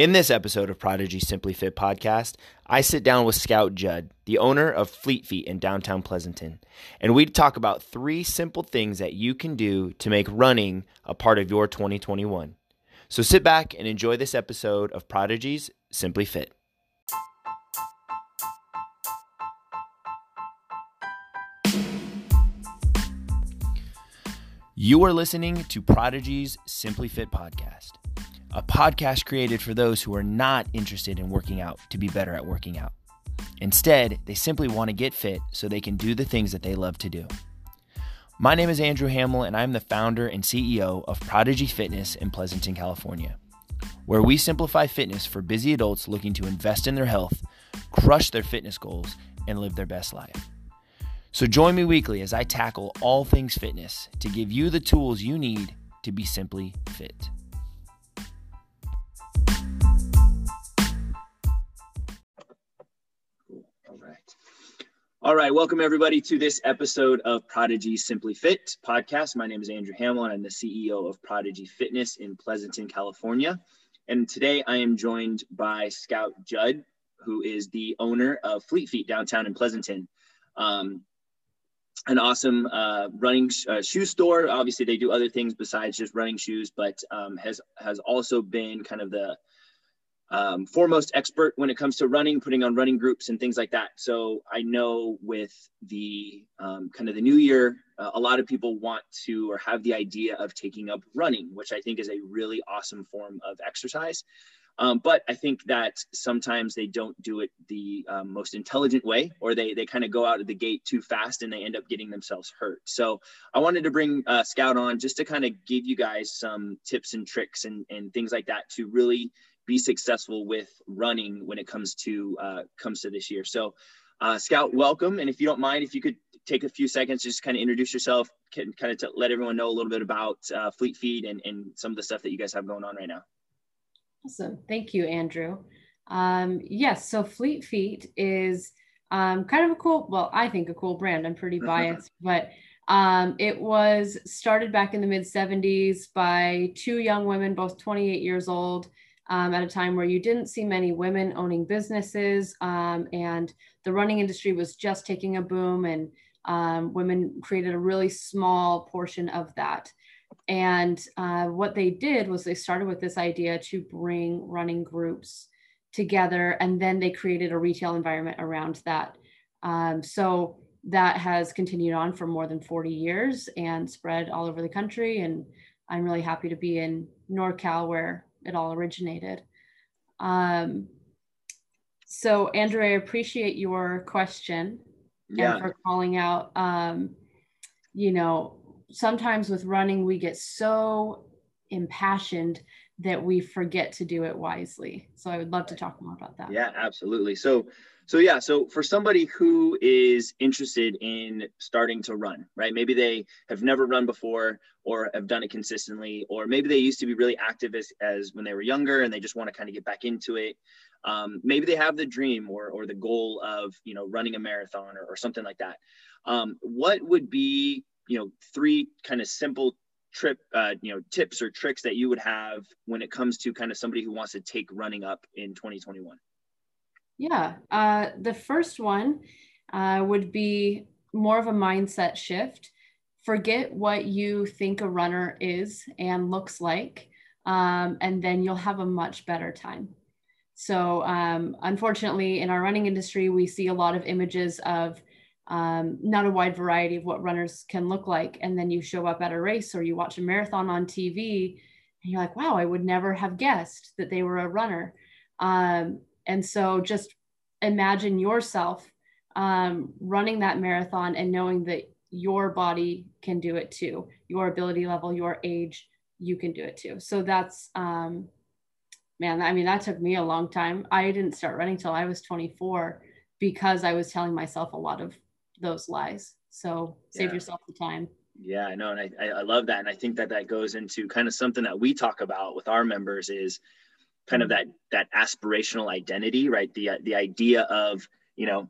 In this episode of Prodigy Simply Fit podcast, I sit down with Scout Judd, the owner of Fleet Feet in downtown Pleasanton, and we talk about three simple things that you can do to make running a part of your 2021. So sit back and enjoy this episode of Prodigy's Simply Fit. You are listening to Prodigy's Simply Fit podcast a podcast created for those who are not interested in working out to be better at working out. Instead, they simply want to get fit so they can do the things that they love to do. My name is Andrew Hamill, and I'm the founder and CEO of Prodigy Fitness in Pleasanton, California, where we simplify fitness for busy adults looking to invest in their health, crush their fitness goals, and live their best life. So join me weekly as I tackle all things fitness to give you the tools you need to be simply fit. All right, welcome everybody to this episode of Prodigy Simply Fit podcast. My name is Andrew Hamill, and I'm the CEO of Prodigy Fitness in Pleasanton, California. And today I am joined by Scout Judd, who is the owner of Fleet Feet downtown in Pleasanton. Um, an awesome uh, running sh- uh, shoe store. Obviously, they do other things besides just running shoes, but um, has has also been kind of the um, foremost expert when it comes to running, putting on running groups and things like that. So I know with the um, kind of the new year, uh, a lot of people want to or have the idea of taking up running, which I think is a really awesome form of exercise. Um, but I think that sometimes they don't do it the um, most intelligent way, or they they kind of go out of the gate too fast and they end up getting themselves hurt. So I wanted to bring uh, Scout on just to kind of give you guys some tips and tricks and, and things like that to really be successful with running when it comes to uh, comes to this year. So, uh, Scout, welcome. And if you don't mind, if you could take a few seconds, just kind of introduce yourself, can kind of to let everyone know a little bit about uh, Fleet Feet and, and some of the stuff that you guys have going on right now. Awesome. Thank you, Andrew. Um, yes, so Fleet Feet is um, kind of a cool, well, I think a cool brand. I'm pretty biased, but um, it was started back in the mid 70s by two young women, both 28 years old um, at a time where you didn't see many women owning businesses um, and the running industry was just taking a boom and um, women created a really small portion of that. And uh, what they did was they started with this idea to bring running groups together and then they created a retail environment around that. Um, so that has continued on for more than 40 years and spread all over the country. And I'm really happy to be in NorCal where it all originated. Um, so, Andrew, I appreciate your question yeah. and for calling out. Um, you know, sometimes with running, we get so impassioned that we forget to do it wisely. So, I would love to talk more about that. Yeah, absolutely. So, so yeah, so for somebody who is interested in starting to run, right? Maybe they have never run before or have done it consistently, or maybe they used to be really active as, as when they were younger and they just want to kind of get back into it. Um, maybe they have the dream or, or the goal of, you know, running a marathon or, or something like that. Um, what would be, you know, three kind of simple trip, uh, you know, tips or tricks that you would have when it comes to kind of somebody who wants to take running up in 2021? Yeah. Uh, the first one uh, would be more of a mindset shift. Forget what you think a runner is and looks like, um, and then you'll have a much better time. So, um, unfortunately, in our running industry, we see a lot of images of um, not a wide variety of what runners can look like. And then you show up at a race or you watch a marathon on TV, and you're like, wow, I would never have guessed that they were a runner. Um, and so just imagine yourself um, running that marathon and knowing that your body can do it too, your ability level, your age, you can do it too. So that's, um, man, I mean, that took me a long time. I didn't start running till I was 24 because I was telling myself a lot of those lies. So save yeah. yourself the time. Yeah, I know. And I, I love that. And I think that that goes into kind of something that we talk about with our members is kind of that that aspirational identity right the the idea of you know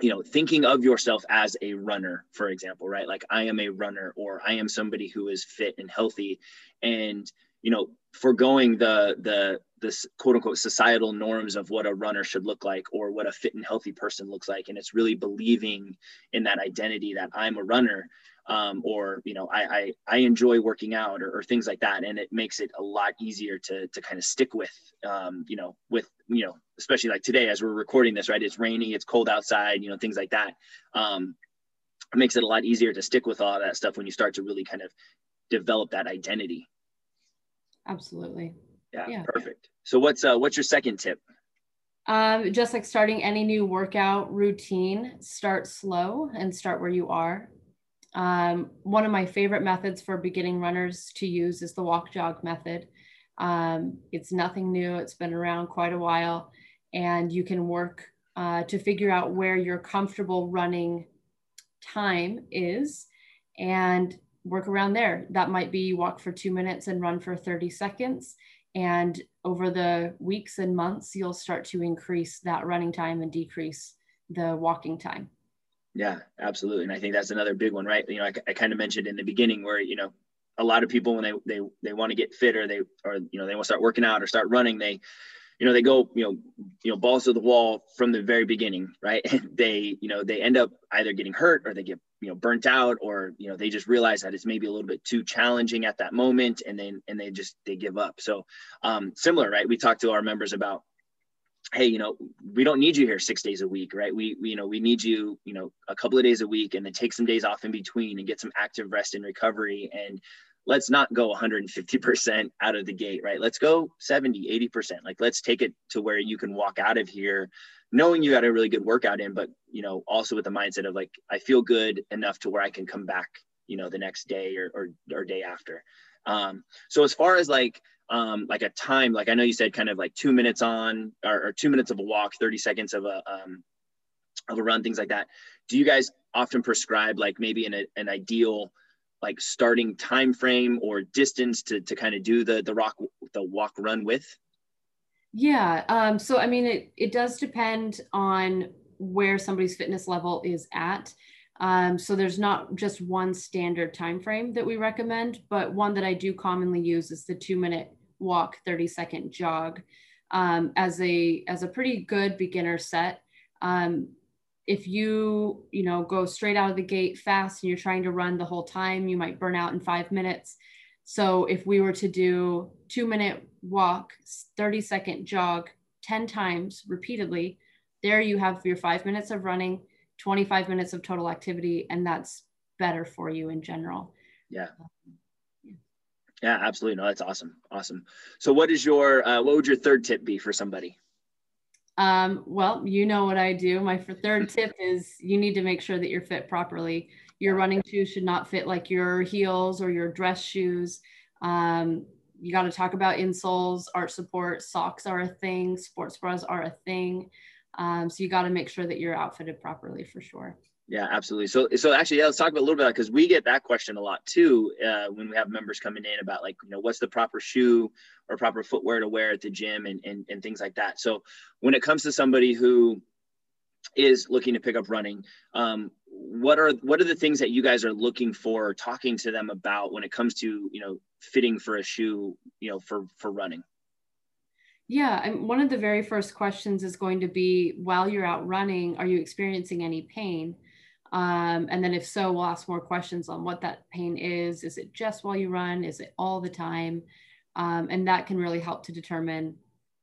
you know thinking of yourself as a runner for example right like i am a runner or i am somebody who is fit and healthy and you know foregoing the the this quote unquote societal norms of what a runner should look like or what a fit and healthy person looks like and it's really believing in that identity that i'm a runner um, or you know I, I, I enjoy working out or, or, things like that and it makes it a lot easier to to kind of stick with um, you know with you know especially like today as we're recording this right it's rainy it's cold outside you know things like that um, it makes it a lot easier to stick with all that stuff when you start to really kind of develop that identity. Absolutely yeah, yeah. perfect so what's uh what's your second tip um, just like starting any new workout routine, start slow and start where you are. Um, one of my favorite methods for beginning runners to use is the walk jog method. Um, it's nothing new, it's been around quite a while, and you can work uh, to figure out where your comfortable running time is and work around there. That might be walk for two minutes and run for 30 seconds. And over the weeks and months, you'll start to increase that running time and decrease the walking time. Yeah, absolutely. And I think that's another big one, right? You know, I, I kind of mentioned in the beginning where, you know, a lot of people when they they they want to get fit or they or you know they want to start working out or start running, they you know they go you know you know balls to the wall from the very beginning, right? they you know they end up either getting hurt or they get you know burnt out or you know they just realize that it's maybe a little bit too challenging at that moment and then and they just they give up. So um, similar, right? We talk to our members about hey you know we don't need you here six days a week right we, we, you know we need you you know a couple of days a week and then take some days off in between and get some active rest and recovery and let's not go 150% out of the gate right let's go 70 80% like let's take it to where you can walk out of here knowing you got a really good workout in but you know also with the mindset of like i feel good enough to where i can come back you know the next day or or, or day after um so as far as like um, like a time, like I know you said kind of like two minutes on or, or two minutes of a walk, 30 seconds of a, um, of a run, things like that. Do you guys often prescribe like maybe an, an ideal like starting time frame or distance to, to kind of do the, the rock, the walk run with? Yeah. Um, so, I mean, it, it does depend on where somebody's fitness level is at. Um, so there's not just one standard time frame that we recommend, but one that I do commonly use is the two minute walk, 30 second jog um, as a as a pretty good beginner set. Um, if you you know go straight out of the gate fast and you're trying to run the whole time, you might burn out in five minutes. So if we were to do two minute walk, 30 second jog 10 times repeatedly, there you have your five minutes of running, 25 minutes of total activity, and that's better for you in general. Yeah. Yeah, absolutely. No, that's awesome. Awesome. So what is your, uh, what would your third tip be for somebody? Um, well, you know what I do. My third tip is you need to make sure that you're fit properly. Your running shoes should not fit like your heels or your dress shoes. Um, you got to talk about insoles, arch support, socks are a thing, sports bras are a thing. Um, so you got to make sure that you're outfitted properly for sure. Yeah, absolutely. So, so actually, yeah, let's talk about a little bit because we get that question a lot too uh, when we have members coming in about like, you know, what's the proper shoe or proper footwear to wear at the gym and, and, and things like that. So, when it comes to somebody who is looking to pick up running, um, what are what are the things that you guys are looking for, talking to them about when it comes to you know fitting for a shoe, you know, for for running? Yeah, and one of the very first questions is going to be while you're out running, are you experiencing any pain? Um, and then if so, we'll ask more questions on what that pain is. Is it just while you run? Is it all the time? Um, and that can really help to determine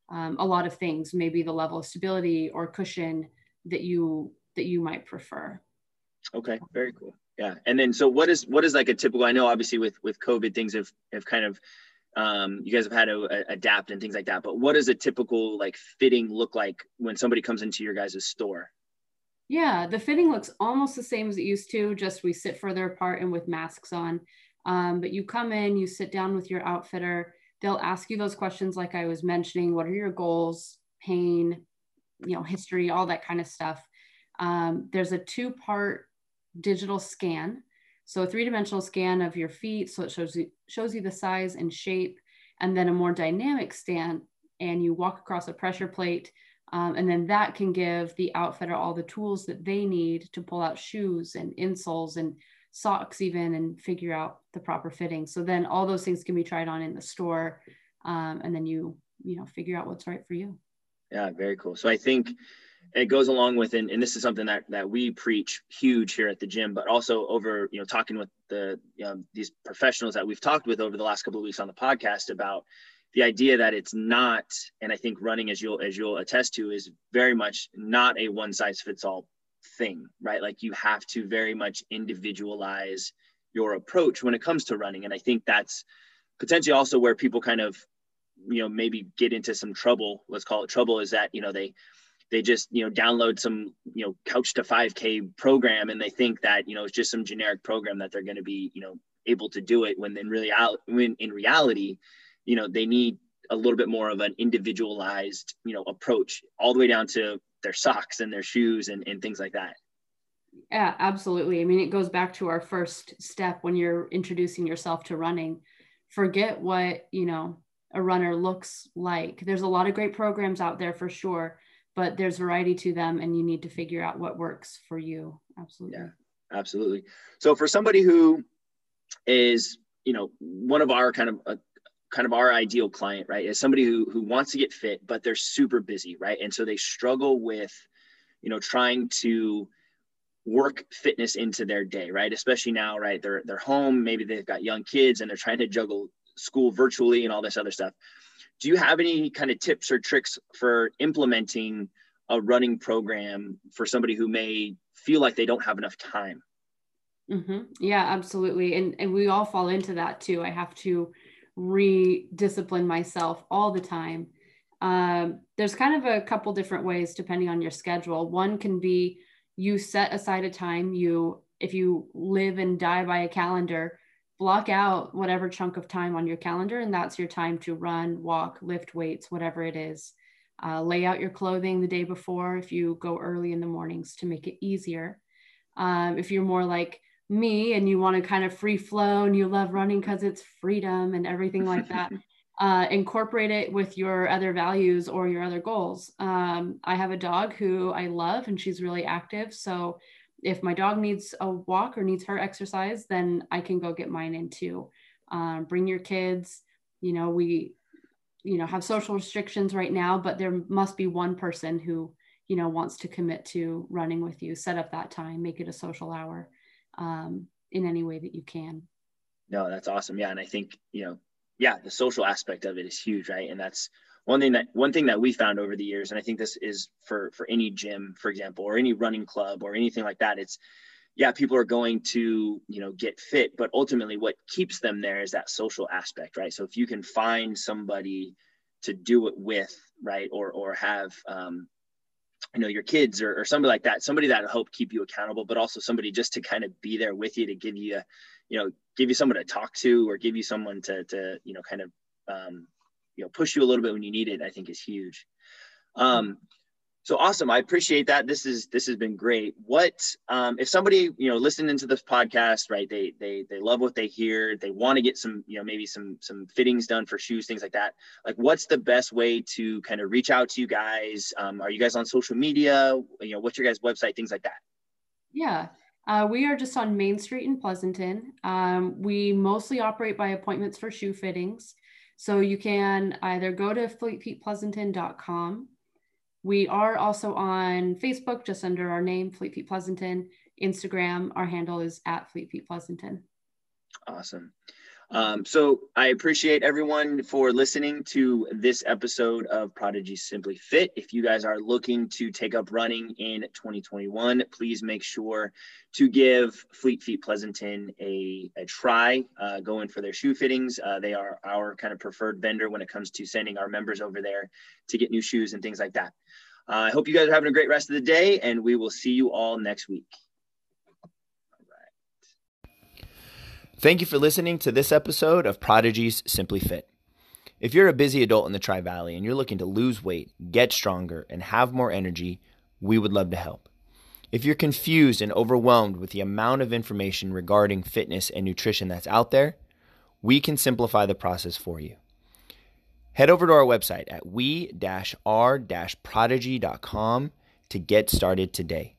um, a lot of things, maybe the level of stability or cushion that you that you might prefer. Okay, very cool. Yeah, and then so what is what is like a typical? I know obviously with with COVID things have have kind of um, you guys have had to uh, adapt and things like that. But what does a typical like fitting look like when somebody comes into your guys' store? Yeah, the fitting looks almost the same as it used to, just we sit further apart and with masks on. Um, but you come in, you sit down with your outfitter. They'll ask you those questions, like I was mentioning. What are your goals, pain, you know, history, all that kind of stuff. Um, there's a two-part digital scan, so a three-dimensional scan of your feet, so it shows you shows you the size and shape, and then a more dynamic scan, and you walk across a pressure plate um, and then that can give the outfitter all the tools that they need to pull out shoes and insoles and socks even and figure out the proper fitting. So then all those things can be tried on in the store. Um, and then you you know figure out what's right for you yeah very cool. So i think it goes along with and, and this is something that that we preach huge here at the gym but also over you know talking with the you know, these professionals that we've talked with over the last couple of weeks on the podcast about the idea that it's not and i think running as you'll as you'll attest to is very much not a one size fits all thing right? Like you have to very much individualize your approach when it comes to running. And i think that's potentially also where people kind of you know maybe get into some trouble let's call it trouble is that you know they they just you know download some you know couch to 5k program and they think that you know it's just some generic program that they're going to be you know able to do it when in really out when in reality you know they need a little bit more of an individualized you know approach all the way down to their socks and their shoes and, and things like that. Yeah absolutely. I mean it goes back to our first step when you're introducing yourself to running. Forget what you know a runner looks like. There's a lot of great programs out there for sure but there's variety to them and you need to figure out what works for you. Absolutely. Yeah absolutely. So for somebody who is you know one of our kind of uh, kind of our ideal client right is somebody who who wants to get fit but they're super busy right? And so they struggle with you know trying to work fitness into their day right? Especially now right they're they're home maybe they've got young kids and they're trying to juggle school virtually and all this other stuff. Do you have any kind of tips or tricks for implementing a running program for somebody who may feel like they don't have enough time? Mm-hmm. yeah absolutely. And and we all fall into that too. I have to re-discipline myself all the time. Um, there's kind of a couple different ways depending on your schedule. One can be you set aside a time you if you live and die by a calendar block out whatever chunk of time on your calendar and that's your time to run walk lift weights whatever it is. Uh, lay out your clothing the day before if you go early in the mornings to make it easier. Um, if you're more like me and you want to kind of free flow and you love running because it's freedom and everything like that uh, incorporate it with your other values or your other goals. Um, i have a dog who i love and she's really active so if my dog needs a walk or needs her exercise, then I can go get mine in too. Um, bring your kids. You know, we, you know, have social restrictions right now, but there must be one person who, you know, wants to commit to running with you. Set up that time, make it a social hour um, in any way that you can. No, that's awesome. Yeah, and I think you know, yeah, the social aspect of it is huge, right? And that's one thing that one thing that we found over the years and i think this is for for any gym for example or any running club or anything like that it's yeah people are going to you know get fit but ultimately what keeps them there is that social aspect right? So if you can find somebody to do it with right or or have um, you know your kids or, or somebody like that somebody that'll help keep you accountable but also somebody just to kind of be there with you to give you a, you know give you someone to talk to or give you someone to to you know kind of um, you know push you a little bit when you need it i think is huge. Um, so awesome. I appreciate that. This is this has been great. What um, if somebody you know listening to this podcast right they they they love what they hear they want to get some you know maybe some some fittings done for shoes things like that like what's the best way to kind of reach out to you guys? Um, are you guys on social media? You know what's your guys website? Things like that. Yeah. Uh, we are just on Main Street in Pleasanton. Um, we mostly operate by appointments for shoe fittings. So you can either go to fleetfeetpleasanton.com. We are also on Facebook, just under our name, Fleet Feet Pleasanton. Instagram, our handle is at Fleet Feet Pleasanton. Awesome. Um, so I appreciate everyone for listening to this episode of Prodigy Simply Fit. If you guys are looking to take up running in 2021, please make sure to give Fleet Feet Pleasanton a, a try. Uh, go in for their shoe fittings. Uh, they are our kind of preferred vendor when it comes to sending our members over there to get new shoes and things like that. Uh, I hope you guys are having a great rest of the day, and we will see you all next week. Thank you for listening to this episode of Prodigy's Simply Fit. If you're a busy adult in the Tri Valley and you're looking to lose weight, get stronger, and have more energy, we would love to help. If you're confused and overwhelmed with the amount of information regarding fitness and nutrition that's out there, we can simplify the process for you. Head over to our website at we-r-prodigy.com to get started today.